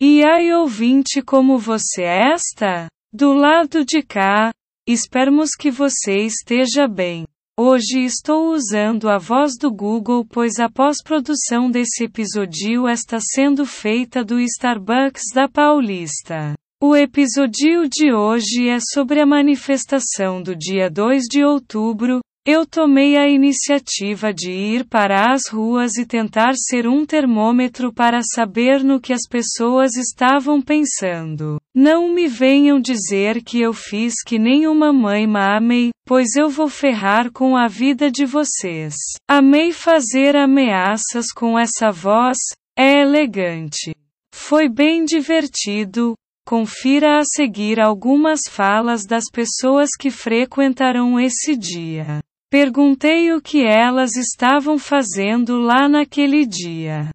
E aí ouvinte como você é esta? Do lado de cá, esperamos que você esteja bem. Hoje estou usando a voz do Google pois a pós-produção desse episódio está sendo feita do Starbucks da Paulista. O episódio de hoje é sobre a manifestação do dia 2 de outubro, eu tomei a iniciativa de ir para as ruas e tentar ser um termômetro para saber no que as pessoas estavam pensando. Não me venham dizer que eu fiz que nenhuma mãe mamei, pois eu vou ferrar com a vida de vocês. Amei fazer ameaças com essa voz, é elegante. Foi bem divertido, Confira a seguir algumas falas das pessoas que frequentaram esse dia. Perguntei o que elas estavam fazendo lá naquele dia.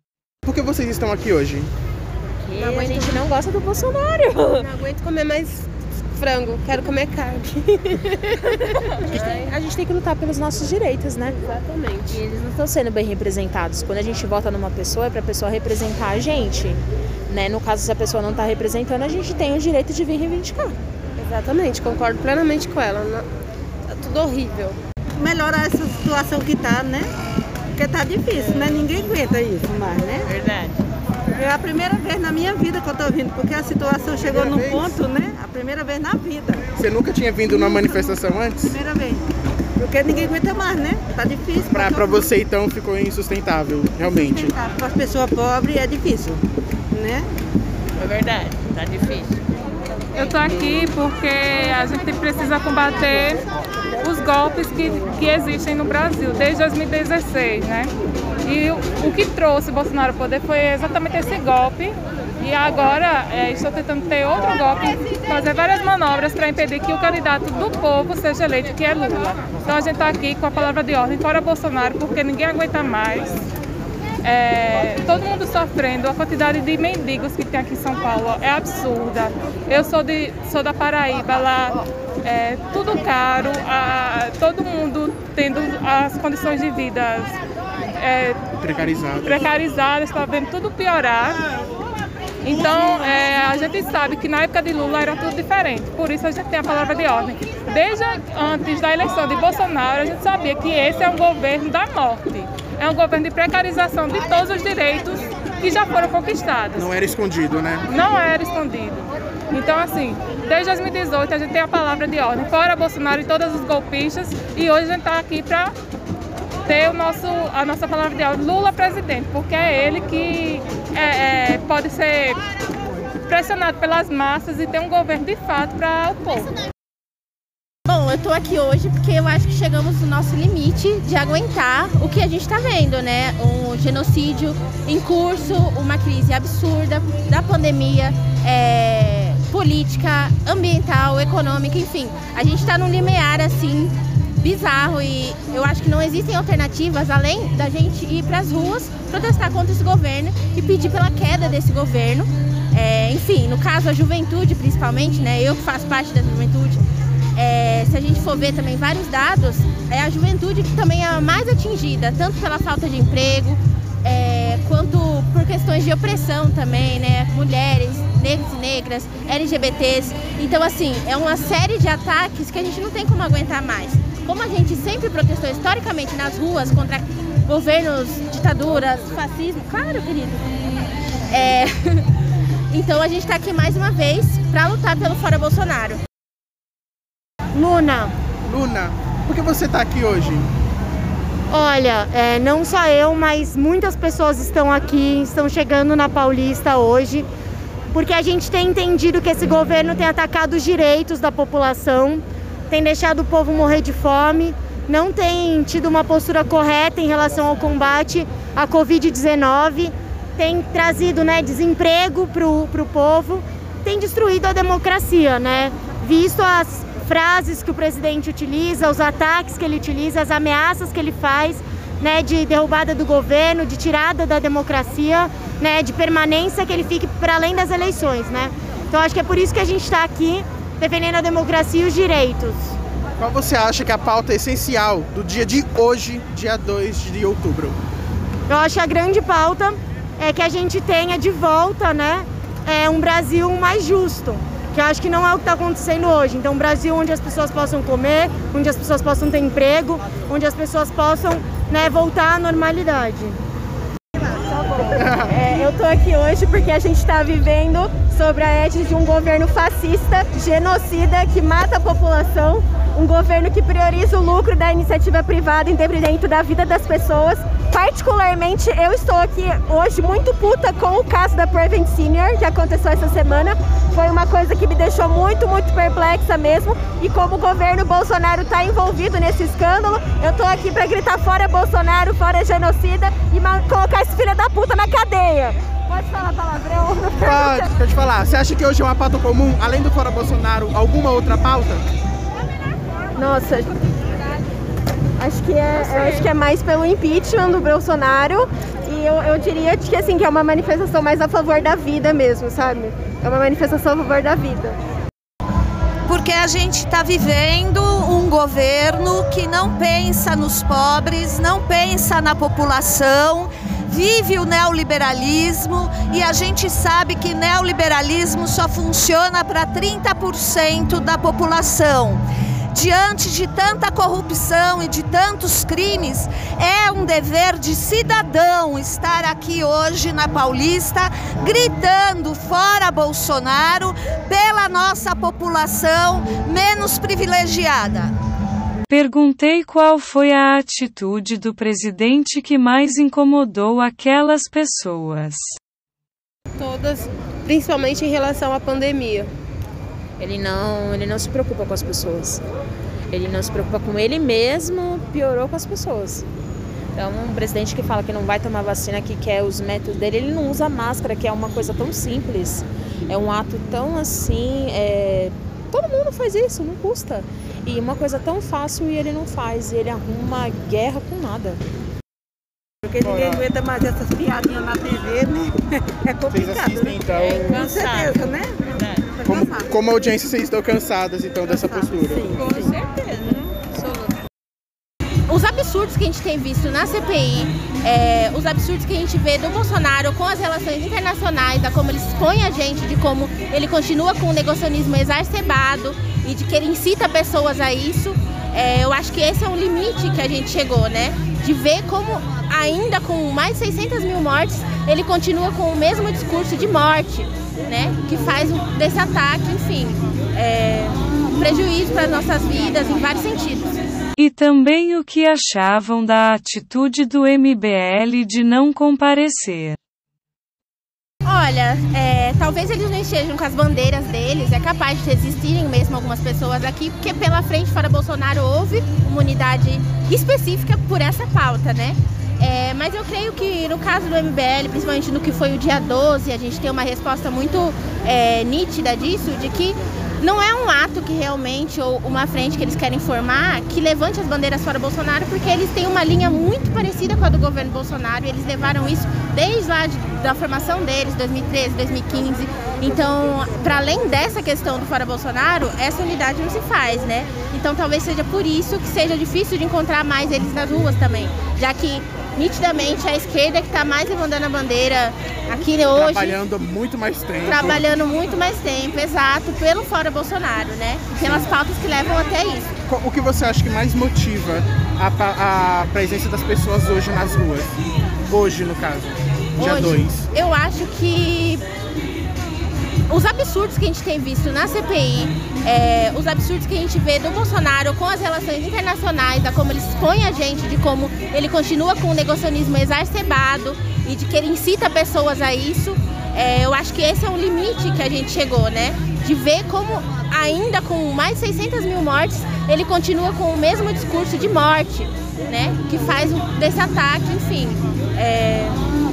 Por que vocês estão aqui hoje? Não, a gente não gosta do Bolsonaro. Não aguento comer mais frango, quero comer carne. a gente tem que lutar pelos nossos direitos, né? Exatamente. E eles não estão sendo bem representados. Quando a gente vota numa pessoa, é para a pessoa representar a gente. Né? No caso, se a pessoa não está representando, a gente tem o direito de vir reivindicar. Exatamente, concordo plenamente com ela. Tá tudo horrível melhorar essa situação que tá, né? Porque tá difícil, né? Ninguém aguenta isso mais, né? Verdade. É a primeira vez na minha vida que eu tô vindo, porque a situação chegou num ponto, né? A primeira vez na vida. Você nunca tinha vindo numa manifestação antes? Primeira vez. Porque ninguém aguenta mais, né? Tá difícil. Pra, pra você então ficou insustentável, realmente. Para as pessoas pobres é difícil, né? É verdade, tá difícil. Eu tô aqui porque a gente precisa combater os golpes que, que existem no Brasil desde 2016, né? E o, o que trouxe Bolsonaro ao poder foi exatamente esse golpe. E agora é, estou tentando ter outro golpe, fazer várias manobras para impedir que o candidato do povo seja eleito, que é Lula. Então a gente está aqui com a palavra de ordem fora Bolsonaro, porque ninguém aguenta mais. É, todo mundo sofrendo, a quantidade de mendigos que tem aqui em São Paulo é absurda. Eu sou, de, sou da Paraíba, lá é tudo caro, a, todo mundo tendo as condições de vida é, precarizadas, precarizadas está vendo tudo piorar. Então, é, a gente sabe que na época de Lula era tudo diferente, por isso a gente tem a palavra de ordem. Desde antes da eleição de Bolsonaro, a gente sabia que esse é um governo da morte, é um governo de precarização de todos os direitos que já foram conquistados. Não era escondido, né? Não era escondido. Então, assim, desde 2018 a gente tem a palavra de ordem, fora Bolsonaro e todos os golpistas, e hoje a gente está aqui para ter o nosso, a nossa palavra de ordem, Lula presidente, porque é ele que é, é, pode ser pressionado pelas massas e ter um governo de fato para o povo. Eu tô aqui hoje porque eu acho que chegamos no nosso limite de aguentar o que a gente está vendo, né? Um genocídio em curso, uma crise absurda da pandemia, é, política, ambiental, econômica, enfim. A gente está num limiar assim bizarro e eu acho que não existem alternativas além da gente ir para as ruas protestar contra esse governo e pedir pela queda desse governo. É, enfim, no caso a juventude principalmente, né? Eu que faço parte da juventude, é, se a gente for ver também vários dados, é a juventude que também é a mais atingida, tanto pela falta de emprego, é, quanto por questões de opressão também, né? Mulheres, negros e negras, LGBTs. Então, assim, é uma série de ataques que a gente não tem como aguentar mais. Como a gente sempre protestou historicamente nas ruas contra governos, ditaduras, fascismo, claro, querido. É... então a gente está aqui mais uma vez para lutar pelo Fora Bolsonaro. Luna. Luna, por que você está aqui hoje? Olha, é, não só eu, mas muitas pessoas estão aqui, estão chegando na Paulista hoje, porque a gente tem entendido que esse governo tem atacado os direitos da população, tem deixado o povo morrer de fome, não tem tido uma postura correta em relação ao combate à Covid-19, tem trazido né, desemprego para o povo, tem destruído a democracia, né? Visto as frases que o presidente utiliza, os ataques que ele utiliza, as ameaças que ele faz, né, de derrubada do governo, de tirada da democracia, né, de permanência que ele fique para além das eleições, né? Então acho que é por isso que a gente está aqui defendendo a democracia e os direitos. Qual você acha que é a pauta essencial do dia de hoje, dia 2 de outubro? Eu acho que a grande pauta é que a gente tenha de volta, né, é, um Brasil mais justo, que acho que não é o que está acontecendo hoje. Então, um Brasil onde as pessoas possam comer, onde as pessoas possam ter emprego, onde as pessoas possam né, voltar à normalidade. É, eu tô aqui hoje porque a gente está vivendo sobre a égide de um governo fascista, genocida, que mata a população, um governo que prioriza o lucro da iniciativa privada em detrimento da vida das pessoas. Particularmente, eu estou aqui hoje muito puta com o caso da Prevent Senior, que aconteceu essa semana. Foi uma coisa que me deixou muito, muito perplexa mesmo. E como o governo Bolsonaro está envolvido nesse escândalo, eu estou aqui para gritar fora Bolsonaro, fora genocida e colocar esse filho da puta na cadeia. Pode falar palavrão? Pode, pode falar. Você acha que hoje é uma pauta comum, além do fora Bolsonaro, alguma outra pauta? Nossa, acho que é, eu acho que é mais pelo impeachment do Bolsonaro e eu, eu diria que assim que é uma manifestação mais a favor da vida mesmo, sabe? É uma manifestação a favor da vida. Porque a gente está vivendo um governo que não pensa nos pobres, não pensa na população, vive o neoliberalismo e a gente sabe que neoliberalismo só funciona para 30% da população diante de tanta corrupção e de tantos crimes, é um dever de cidadão estar aqui hoje na Paulista gritando fora Bolsonaro pela nossa população menos privilegiada. Perguntei qual foi a atitude do presidente que mais incomodou aquelas pessoas. Todas, principalmente em relação à pandemia. Ele não, ele não se preocupa com as pessoas. Ele não se preocupa com ele mesmo, piorou com as pessoas. Então, um presidente que fala que não vai tomar vacina, que quer os métodos dele, ele não usa máscara, que é uma coisa tão simples. É um ato tão assim. É... Todo mundo faz isso, não custa. E uma coisa tão fácil e ele não faz. E ele arruma guerra com nada. Porque ninguém aguenta mais essas piadinhas na TV, né? É complicado. Vocês assistem, né? então. É, com certeza, né? Como, como audiência, vocês estão cansadas então dessa postura? Sim, com certeza. Os absurdos que a gente tem visto na CPI, é, os absurdos que a gente vê do Bolsonaro com as relações internacionais, da como ele expõe a gente, de como ele continua com o negacionismo exacerbado e de que ele incita pessoas a isso, é, eu acho que esse é um limite que a gente chegou, né? De ver como, ainda com mais de 600 mil mortes, ele continua com o mesmo discurso de morte, né? Que faz desse ataque, enfim, é, prejuízo para as nossas vidas em vários sentidos. E também o que achavam da atitude do MBL de não comparecer. Olha, é, talvez eles não estejam com as bandeiras deles, é capaz de existirem mesmo algumas pessoas aqui, porque pela frente, fora Bolsonaro, houve uma unidade específica por essa pauta, né? É, mas eu creio que no caso do MBL, principalmente no que foi o dia 12, a gente tem uma resposta muito é, nítida disso, de que não é um ato que realmente, ou uma frente que eles querem formar, que levante as bandeiras fora Bolsonaro, porque eles têm uma linha muito parecida com a do governo Bolsonaro e eles levaram isso desde lá de, da formação deles, 2013, 2015. Então, para além dessa questão do fora Bolsonaro, essa unidade não se faz, né? Então, talvez seja por isso que seja difícil de encontrar mais eles nas ruas também, já que nitidamente a esquerda que está mais levantando a bandeira aqui hoje. Trabalhando muito mais tempo. Trabalhando muito mais tempo, exato, pelo fora Bolsonaro, né? Pelas pautas que levam até isso. O que você acha que mais motiva a, a presença das pessoas hoje nas ruas? Hoje, no caso, dia 2. Eu acho que os absurdos que a gente tem visto na CPI, é, os absurdos que a gente vê do Bolsonaro com as relações internacionais, da como ele expõe a gente, de como ele continua com o negacionismo exacerbado e de que ele incita pessoas a isso, é, eu acho que esse é um limite que a gente chegou, né? De ver como, ainda com mais de 600 mil mortes, ele continua com o mesmo discurso de morte, né? Que faz desse ataque, enfim, é,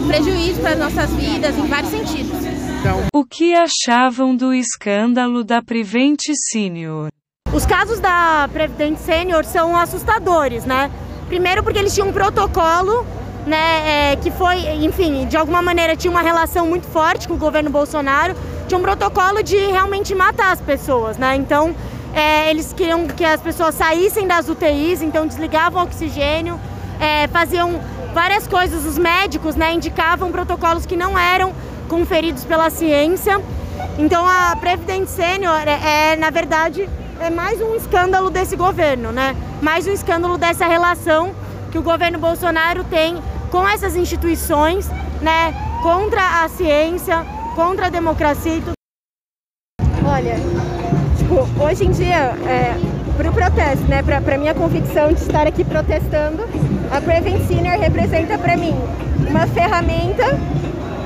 prejuízo para as nossas vidas em vários sentidos. Então, o que achavam do escândalo da Prevent Senior? Os casos da Prevent Senior são assustadores, né? Primeiro porque eles tinham um protocolo, né, é, que foi, enfim, de alguma maneira tinha uma relação muito forte com o governo Bolsonaro, tinha um protocolo de realmente matar as pessoas, né? Então, é, eles queriam que as pessoas saíssem das UTIs, então desligavam o oxigênio, é, faziam várias coisas, os médicos, né, indicavam protocolos que não eram conferidos pela ciência. Então a Prevident Senior é, é, na verdade, é mais um escândalo desse governo, né? Mais um escândalo dessa relação que o governo Bolsonaro tem com essas instituições, né? Contra a ciência, contra a democracia e tudo. Olha, tipo, hoje em dia, é, para o protesto, né, para minha convicção de estar aqui protestando, a Prevent Senior representa para mim uma ferramenta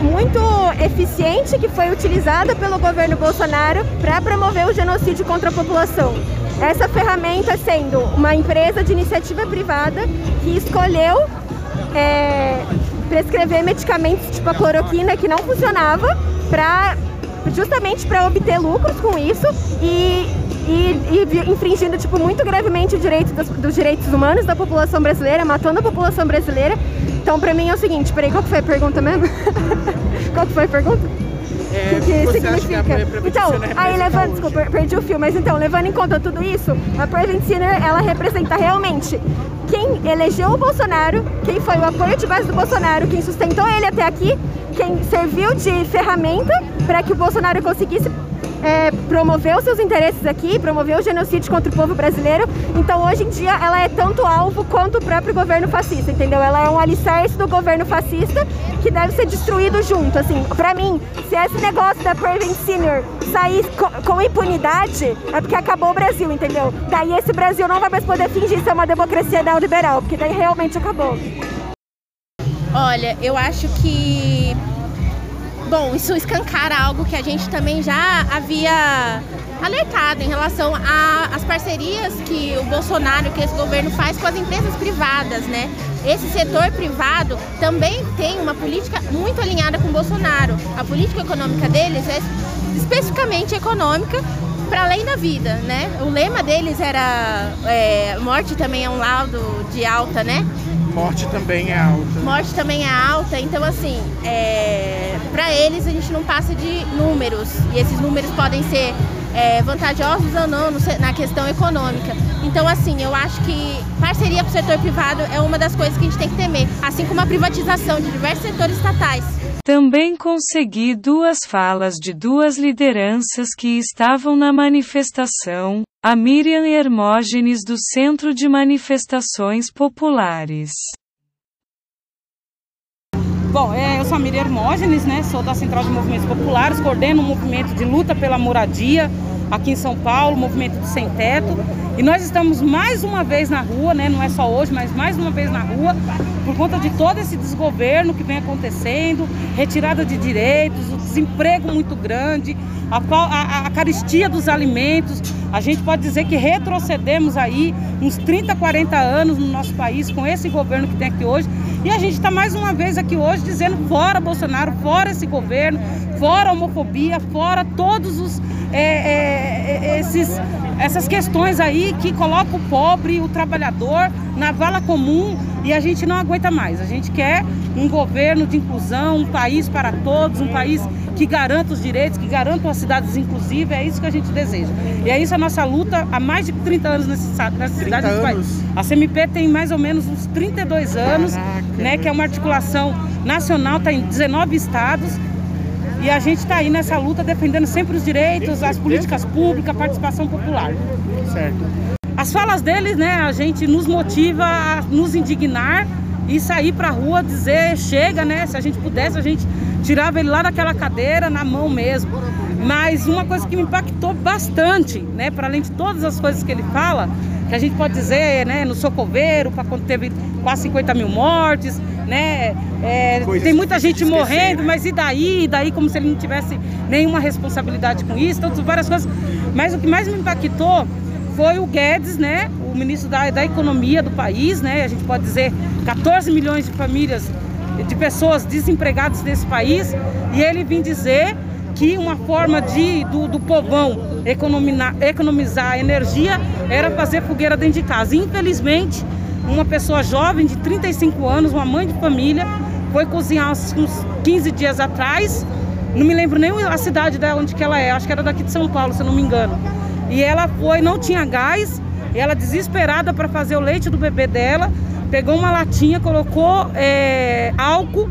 muito eficiente que foi utilizada pelo governo Bolsonaro para promover o genocídio contra a população. Essa ferramenta sendo uma empresa de iniciativa privada que escolheu é, prescrever medicamentos tipo a cloroquina que não funcionava para justamente para obter lucros com isso e, e, e, infringindo tipo muito gravemente o direito dos, dos, direitos humanos da população brasileira, matando a população brasileira. Então, para mim é o seguinte, peraí, qual que foi a pergunta mesmo? qual que foi a pergunta? É, que, que significa? Que então, aí levando, desculpa, perdi o fio, mas então, levando em conta tudo isso, a Prevent Sinner, ela representa realmente quem elegeu o Bolsonaro, quem foi o apoio de base do Bolsonaro, quem sustentou ele até aqui, quem serviu de ferramenta para que o Bolsonaro conseguisse é, promoveu seus interesses aqui, promoveu o genocídio contra o povo brasileiro. Então, hoje em dia, ela é tanto alvo quanto o próprio governo fascista, entendeu? Ela é um alicerce do governo fascista que deve ser destruído junto. Assim, pra mim, se esse negócio da Prevent Senior sair com, impunidade, é porque acabou o Brasil, entendeu? Daí esse Brasil não vai mais poder fingir ser uma democracia neoliberal, porque daí realmente acabou. Olha, eu acho que Bom, isso escancara algo que a gente também já havia alertado em relação às parcerias que o Bolsonaro, que esse governo faz com as empresas privadas, né? Esse setor privado também tem uma política muito alinhada com o Bolsonaro. A política econômica deles é especificamente econômica para além da vida, né? O lema deles era é, morte também é um laudo de alta, né? Morte também é alta. Morte também é alta, então assim, é, para eles a gente não passa de números e esses números podem ser é, vantajosos ou não na questão econômica. Então assim, eu acho que parceria com o setor privado é uma das coisas que a gente tem que temer, assim como a privatização de diversos setores estatais. Também consegui duas falas de duas lideranças que estavam na manifestação, a Miriam Hermógenes do Centro de Manifestações Populares. Bom, é, eu sou a Miriam Hermógenes, né? Sou da Central de Movimentos Populares, coordeno o um movimento de luta pela moradia aqui em São Paulo, movimento do Sem Teto. E nós estamos mais uma vez na rua, né? Não é só hoje, mas mais uma vez na rua, por conta de todo esse desgoverno que vem acontecendo, retirada de direitos, o desemprego muito grande, a, a, a caristia dos alimentos. A gente pode dizer que retrocedemos aí uns 30, 40 anos no nosso país com esse governo que tem aqui hoje. E a gente está mais uma vez aqui hoje dizendo fora Bolsonaro, fora esse governo, fora a homofobia, fora todos os é, é, é esses, essas questões aí que colocam o pobre, o trabalhador na vala comum e a gente não aguenta mais. A gente quer um governo de inclusão, um país para todos, um país que garanta os direitos, que garanta as cidades inclusivas, é isso que a gente deseja. E é isso a nossa luta há mais de 30 anos nessa, nessa cidade do país. A CMP tem mais ou menos uns 32 anos, Caraca, né, que é uma articulação nacional, está em 19 estados. E a gente está aí nessa luta defendendo sempre os direitos, as políticas públicas, a participação popular. Certo. As falas deles, né, a gente nos motiva a nos indignar e sair para a rua dizer chega, né? Se a gente pudesse, a gente tirava ele lá daquela cadeira na mão mesmo. Mas uma coisa que me impactou bastante, né, para além de todas as coisas que ele fala, que a gente pode dizer, né, no Socoveiro, para quando teve quase 50 mil mortes, né, é, tem muita gente esquecer, morrendo, né? mas e daí? E daí como se ele não tivesse nenhuma responsabilidade com isso, todas várias coisas. Mas o que mais me impactou foi o Guedes, né, o ministro da, da Economia do país, né, a gente pode dizer 14 milhões de famílias de pessoas desempregadas nesse país e ele vem dizer que uma forma de do, do povão economizar, economizar energia era fazer fogueira dentro de casa. Infelizmente, uma pessoa jovem de 35 anos, uma mãe de família, foi cozinhar uns 15 dias atrás. Não me lembro nem a cidade dela onde que ela é, acho que era daqui de São Paulo, se eu não me engano. E ela foi, não tinha gás, e ela desesperada para fazer o leite do bebê dela, pegou uma latinha, colocou é, álcool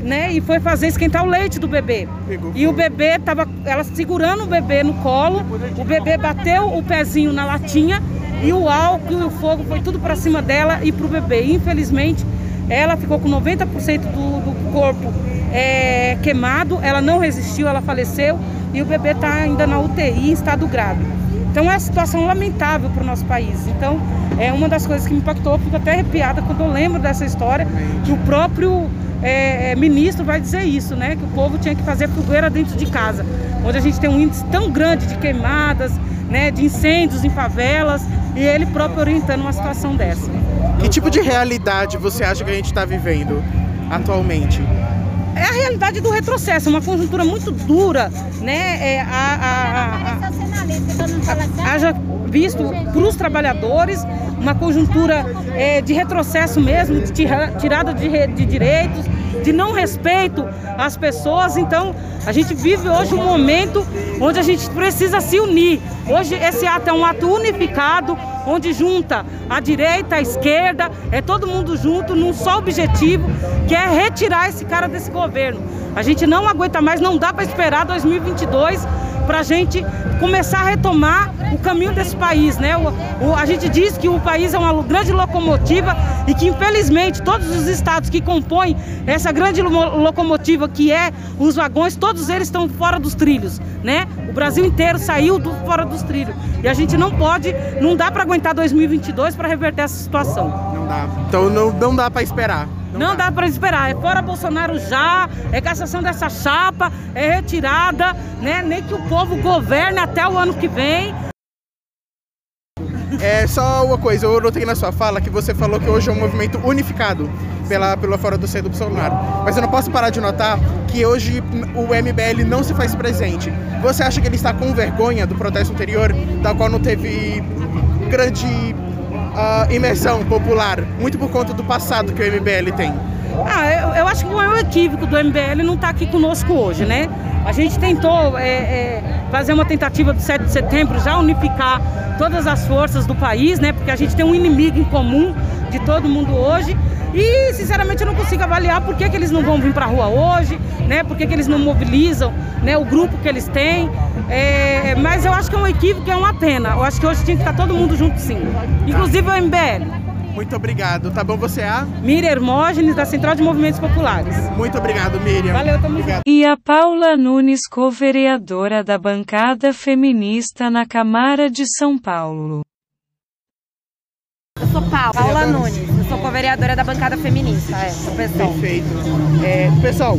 né, e foi fazer esquentar o leite do bebê. E o bebê tava, ela segurando o bebê no colo, o bebê bateu o pezinho na latinha e o álcool e o fogo foi tudo para cima dela e pro bebê. Infelizmente, ela ficou com 90% do, do corpo é, queimado, ela não resistiu, ela faleceu e o bebê está ainda na UTI em estado grave. Então é uma situação lamentável para o nosso país. Então é uma das coisas que me impactou, fico até arrepiada quando eu lembro dessa história, que o próprio é, ministro vai dizer isso, né? Que o povo tinha que fazer fogueira dentro de casa, onde a gente tem um índice tão grande de queimadas, né, de incêndios em favelas, e ele próprio orientando uma situação dessa. Que tipo de realidade você acha que a gente está vivendo atualmente? É a realidade do retrocesso, uma conjuntura muito dura, né? É, a, a, a, haja visto para os trabalhadores uma conjuntura é, de retrocesso mesmo, de tirada de, de direitos, de não respeito às pessoas. Então, a gente vive hoje um momento onde a gente precisa se unir. Hoje, esse ato é um ato unificado, onde junta a direita, a esquerda, é todo mundo junto num só objetivo, que é retirar esse cara desse governo. A gente não aguenta mais, não dá para esperar 2022 para a gente começar a retomar o caminho desse país, né? O, o, a gente diz que o país é uma grande locomotiva e que infelizmente todos os estados que compõem essa grande locomotiva que é os vagões, todos eles estão fora dos trilhos, né? O Brasil inteiro saiu do, fora dos trilhos e a gente não pode, não dá para aguentar 2022 para reverter essa situação. Não dá. Então não, não dá para esperar. Não, não dá, dá para esperar. É fora Bolsonaro já, é cassação dessa chapa, é retirada, né? Nem que o povo governe até o ano que vem. É só uma coisa, eu notei na sua fala que você falou que hoje é um movimento unificado pela, pela fora do seio do Bolsonaro. Mas eu não posso parar de notar que hoje o MBL não se faz presente. Você acha que ele está com vergonha do protesto anterior, da qual não teve grande uh, imersão popular, muito por conta do passado que o MBL tem? Ah, eu, eu acho que o maior equívoco do MBL não está aqui conosco hoje, né? A gente tentou é, é, fazer uma tentativa do 7 de setembro, já unificar todas as forças do país, né? Porque a gente tem um inimigo em comum de todo mundo hoje. E, sinceramente, eu não consigo avaliar por que, que eles não vão vir para a rua hoje, né? Por que, que eles não mobilizam né, o grupo que eles têm. É, mas eu acho que é um equívoco, é uma pena. Eu acho que hoje tinha que estar todo mundo junto, sim. Inclusive o MBL. Muito obrigado. Tá bom você é a? Miriam Hermógenes, da Central de Movimentos Populares. Muito obrigado, Miriam. Valeu, tamo obrigado. E a Paula Nunes, co-vereadora da bancada feminista na Câmara de São Paulo. Eu sou Paula, Paula Nunes, co-vereadora da bancada feminista, é, do pessoal. Perfeito. É, pessoal,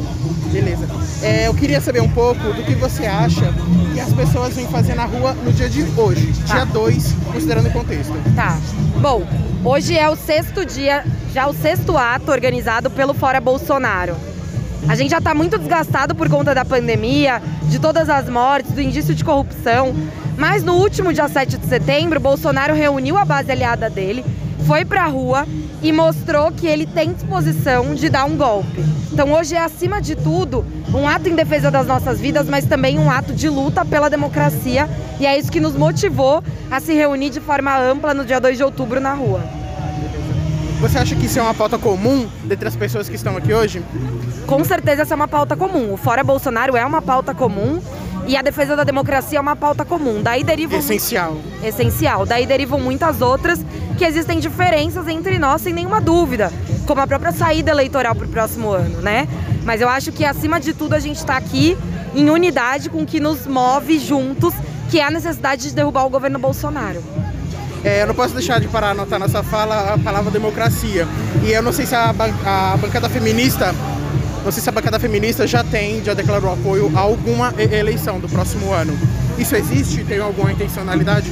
beleza. É, eu queria saber um pouco do que você acha que as pessoas vêm fazer na rua no dia de hoje, tá. dia 2, considerando o contexto. Tá. Bom, hoje é o sexto dia, já o sexto ato organizado pelo Fora Bolsonaro. A gente já está muito desgastado por conta da pandemia, de todas as mortes, do indício de corrupção. Mas no último dia 7 de setembro, Bolsonaro reuniu a base aliada dele, foi para a rua e mostrou que ele tem disposição de dar um golpe. Então hoje é, acima de tudo, um ato em defesa das nossas vidas, mas também um ato de luta pela democracia. E é isso que nos motivou a se reunir de forma ampla no dia 2 de outubro na rua. Você acha que isso é uma pauta comum dentre as pessoas que estão aqui hoje? Com certeza essa é uma pauta comum. O Fora Bolsonaro é uma pauta comum e a defesa da democracia é uma pauta comum. Daí derivam essencial. Essencial. Daí derivam muitas outras que existem diferenças entre nós sem nenhuma dúvida, como a própria saída eleitoral para o próximo ano, né? Mas eu acho que acima de tudo a gente está aqui em unidade com o que nos move juntos, que é a necessidade de derrubar o governo Bolsonaro. É, eu não posso deixar de parar anotar nessa fala a palavra democracia. E eu não sei se a, ban a bancada feminista não sei se a bancada feminista já tem, já declarou apoio a alguma eleição do próximo ano. Isso existe? Tem alguma intencionalidade?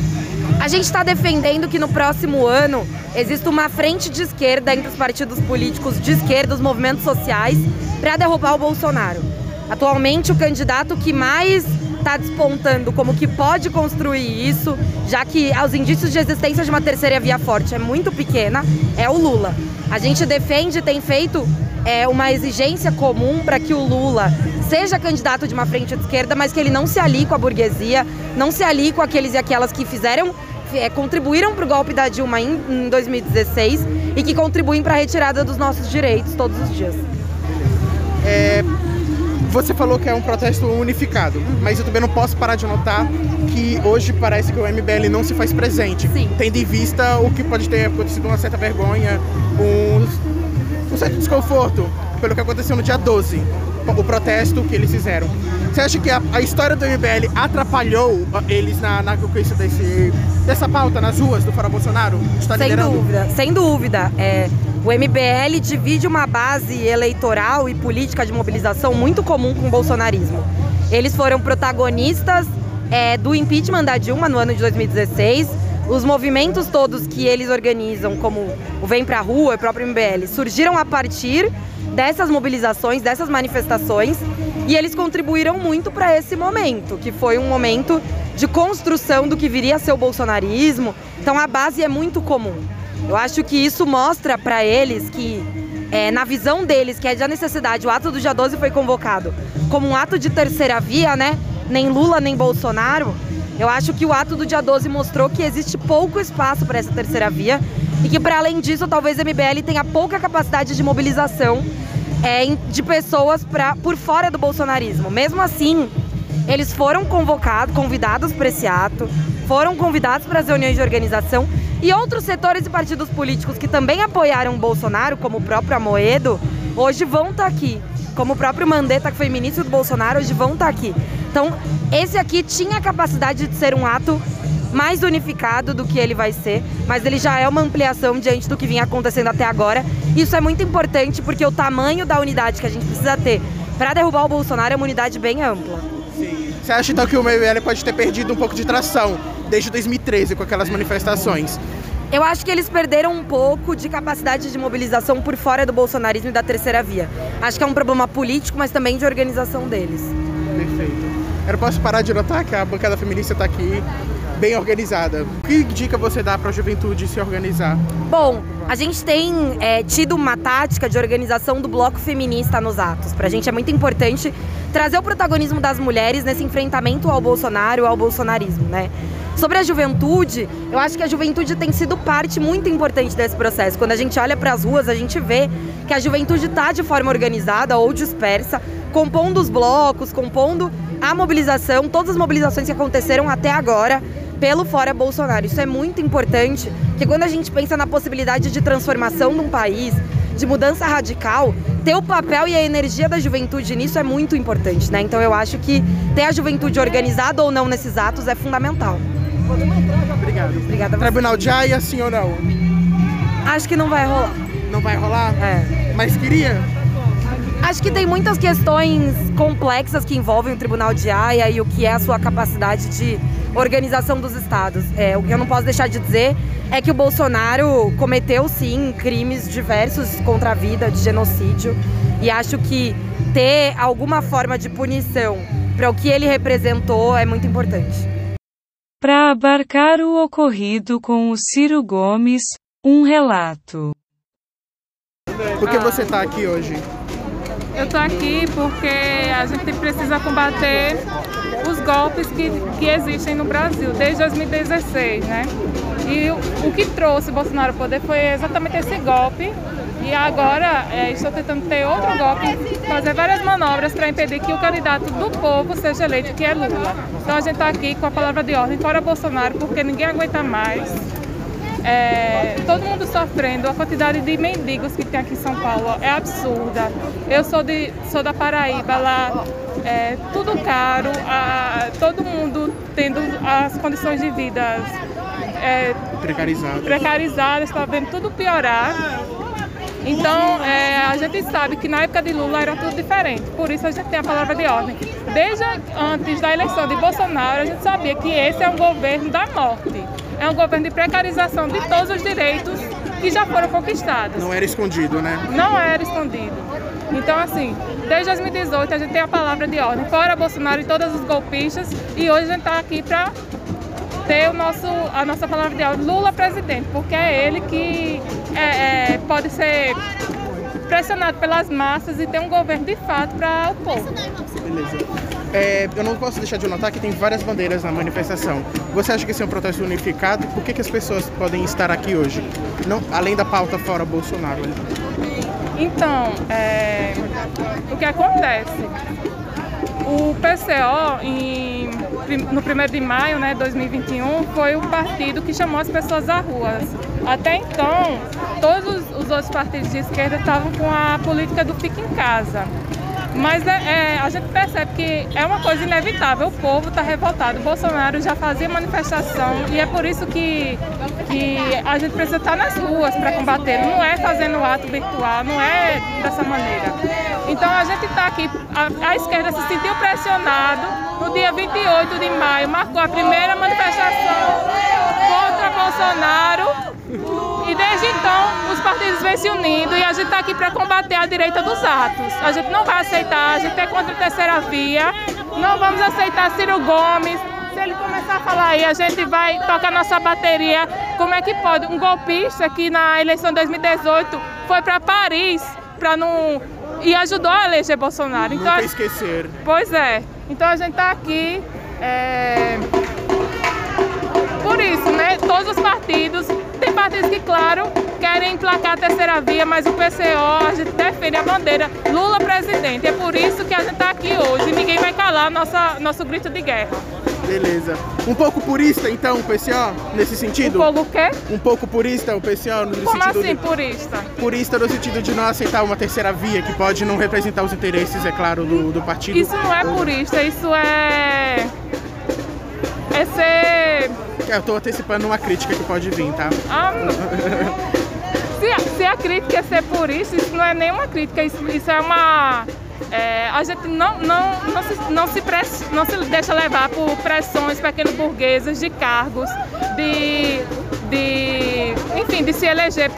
A gente está defendendo que no próximo ano exista uma frente de esquerda entre os partidos políticos de esquerda, os movimentos sociais, para derrubar o Bolsonaro. Atualmente, o candidato que mais está despontando como que pode construir isso, já que os indícios de existência de uma terceira via forte é muito pequena, é o Lula. A gente defende, tem feito é, uma exigência comum para que o Lula seja candidato de uma frente de esquerda, mas que ele não se alie com a burguesia, não se alie com aqueles e aquelas que fizeram, é, contribuíram para o golpe da Dilma em, em 2016 e que contribuem para a retirada dos nossos direitos todos os dias. É, você falou que é um protesto unificado, mas eu também não posso parar de notar que hoje parece que o MBL não se faz presente, Sim. tendo em vista o que pode ter acontecido uma certa vergonha, um, um certo desconforto pelo que aconteceu no dia 12, o protesto que eles fizeram. Você acha que a, a história do MBL atrapalhou ah, eles na, na conquista desse, dessa pauta nas ruas do Fora Bolsonaro? Está Sem liderando? dúvida, sem dúvida. É, o MBL divide uma base eleitoral e política de mobilização muito comum com o bolsonarismo. Eles foram protagonistas é, do impeachment da Dilma no ano de 2016. Os movimentos todos que eles organizam, como o Vem Pra Rua e o próprio MBL, surgiram a partir dessas mobilizações, dessas manifestações, e eles contribuíram muito para esse momento, que foi um momento de construção do que viria a ser o bolsonarismo. Então a base é muito comum. Eu acho que isso mostra para eles que, é, na visão deles, que é de necessidade, o ato do dia 12 foi convocado como um ato de terceira via, né? Nem Lula nem Bolsonaro. Eu acho que o ato do dia 12 mostrou que existe pouco espaço para essa terceira via e que, para além disso, talvez a MBL tenha pouca capacidade de mobilização é, de pessoas pra, por fora do bolsonarismo. Mesmo assim, eles foram convocados, convidados para esse ato, foram convidados para as reuniões de organização e outros setores e partidos políticos que também apoiaram o Bolsonaro, como o próprio Amoedo, hoje vão estar aqui. Como o próprio Mandetta, que foi ministro do Bolsonaro, hoje vão estar aqui. Então, esse aqui tinha a capacidade de ser um ato mais unificado do que ele vai ser, mas ele já é uma ampliação diante do que vinha acontecendo até agora. Isso é muito importante porque o tamanho da unidade que a gente precisa ter para derrubar o Bolsonaro é uma unidade bem ampla. Você acha então que o MBL pode ter perdido um pouco de tração desde 2013 com aquelas manifestações? Eu acho que eles perderam um pouco de capacidade de mobilização por fora do bolsonarismo e da terceira via. Acho que é um problema político, mas também de organização deles. Perfeito. Eu posso parar de notar que a bancada feminista está aqui bem organizada. Que dica você dá para a juventude se organizar? Bom, a gente tem é, tido uma tática de organização do bloco feminista nos atos. Pra gente é muito importante trazer o protagonismo das mulheres nesse enfrentamento ao Bolsonaro, ao bolsonarismo, né? Sobre a juventude, eu acho que a juventude tem sido parte muito importante desse processo. Quando a gente olha para as ruas, a gente vê que a juventude está de forma organizada ou dispersa, compondo os blocos, compondo a mobilização, todas as mobilizações que aconteceram até agora pelo Fora Bolsonaro. Isso é muito importante, porque quando a gente pensa na possibilidade de transformação de um país, de mudança radical, ter o papel e a energia da juventude nisso é muito importante, né? Então eu acho que ter a juventude organizada ou não nesses atos é fundamental. Obrigado. Obrigada a você. Tribunal de Haia, sim ou não? Acho que não vai rolar. Não vai rolar? É. Mas queria? Acho que tem muitas questões complexas que envolvem o Tribunal de Haia e o que é a sua capacidade de organização dos estados. É, o que eu não posso deixar de dizer é que o Bolsonaro cometeu sim crimes diversos contra a vida, de genocídio, e acho que ter alguma forma de punição para o que ele representou é muito importante. Para abarcar o ocorrido com o Ciro Gomes, um relato. Por que você está aqui hoje? Eu tô aqui porque a gente precisa combater os golpes que, que existem no Brasil desde 2016, né? E o, o que trouxe Bolsonaro ao poder foi exatamente esse golpe. E agora é, estou tentando ter outro golpe, fazer várias manobras para impedir que o candidato do povo seja eleito, que é Lula. Então a gente está aqui com a palavra de ordem fora Bolsonaro, porque ninguém aguenta mais. É, todo mundo sofrendo, a quantidade de mendigos que tem aqui em São Paulo é absurda. Eu sou, de, sou da Paraíba, lá é tudo caro, a- todo mundo tendo as condições de vida é, precarizadas, está vendo tudo piorar. Então, é, a gente sabe que na época de Lula era tudo diferente, por isso a gente tem a palavra de ordem. Desde antes da eleição de Bolsonaro, a gente sabia que esse é um governo da morte. É um governo de precarização de todos os direitos que já foram conquistados. Não era escondido, né? Não era escondido. Então, assim, desde 2018 a gente tem a palavra de ordem. Fora Bolsonaro e todos os golpistas. E hoje a gente está aqui para ter o nosso, a nossa palavra de ordem. Lula presidente, porque é ele que é, é, pode ser pressionado pelas massas e ter um governo de fato para o povo. Beleza. É, eu não posso deixar de notar que tem várias bandeiras na manifestação. Você acha que esse é um protesto unificado? Por que, que as pessoas podem estar aqui hoje? Não, além da pauta fora Bolsonaro. Então, é, o que acontece? O PCO, em, no 1 de maio de né, 2021, foi o partido que chamou as pessoas às ruas. Até então, todos os outros partidos de esquerda estavam com a política do fica em casa. Mas é, é, a gente percebe que é uma coisa inevitável, o povo está revoltado. Bolsonaro já fazia manifestação e é por isso que, que a gente precisa estar nas ruas para combater. Não é fazendo ato virtual, não é dessa maneira. Então a gente está aqui, a, a esquerda se sentiu pressionado no dia 28 de maio, marcou a primeira manifestação contra Bolsonaro desde então, os partidos vêm se unindo e a gente está aqui para combater a direita dos atos. A gente não vai aceitar, a gente é contra a terceira via, não vamos aceitar Ciro Gomes. Se ele começar a falar aí, a gente vai tocar nossa bateria. Como é que pode? Um golpista que na eleição de 2018 foi para Paris para não. e ajudou a eleger Bolsonaro. Então, Nunca esquecer. Pois é. Então a gente está aqui. É... Por isso, né? Todos os partidos tem partidos que, claro, querem emplacar a terceira via, mas o PCO, a gente defende a bandeira Lula presidente. É por isso que a gente está aqui hoje. Ninguém vai calar nossa, nosso grito de guerra. Beleza. Um pouco purista, então, o PCO, nesse sentido? Um pouco o quê? Um pouco purista, o PCO, no Como sentido... assim, de... purista? Purista no sentido de não aceitar uma terceira via, que pode não representar os interesses, é claro, do, do partido. Isso não é purista, isso é... É ser eu estou antecipando uma crítica que pode vir, tá? Ah, se, a, se a crítica é ser por isso, isso não é nenhuma crítica, isso, isso é uma. É, a gente não, não, não, se, não, se press, não se deixa levar por pressões pequeno-burguesas de cargos, de, de, enfim, de se eleger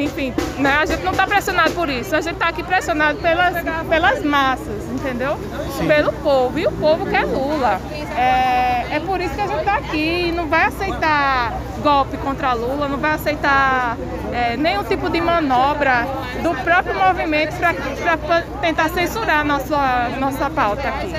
enfim, né? a gente não está pressionado por isso, a gente está aqui pressionado pelas, pelas massas, entendeu? Sim. Pelo povo, e o povo quer Lula. É, é por isso que a gente está aqui, não vai aceitar golpe contra Lula, não vai aceitar é, nenhum tipo de manobra do próprio movimento para tentar censurar a nossa, nossa pauta aqui.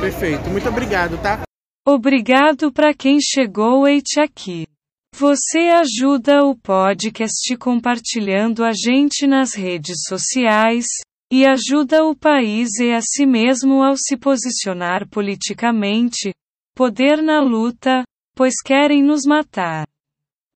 Perfeito, muito obrigado, tá? Obrigado para quem chegou e aqui. Você ajuda o podcast compartilhando a gente nas redes sociais, e ajuda o país e a si mesmo ao se posicionar politicamente, poder na luta, pois querem nos matar.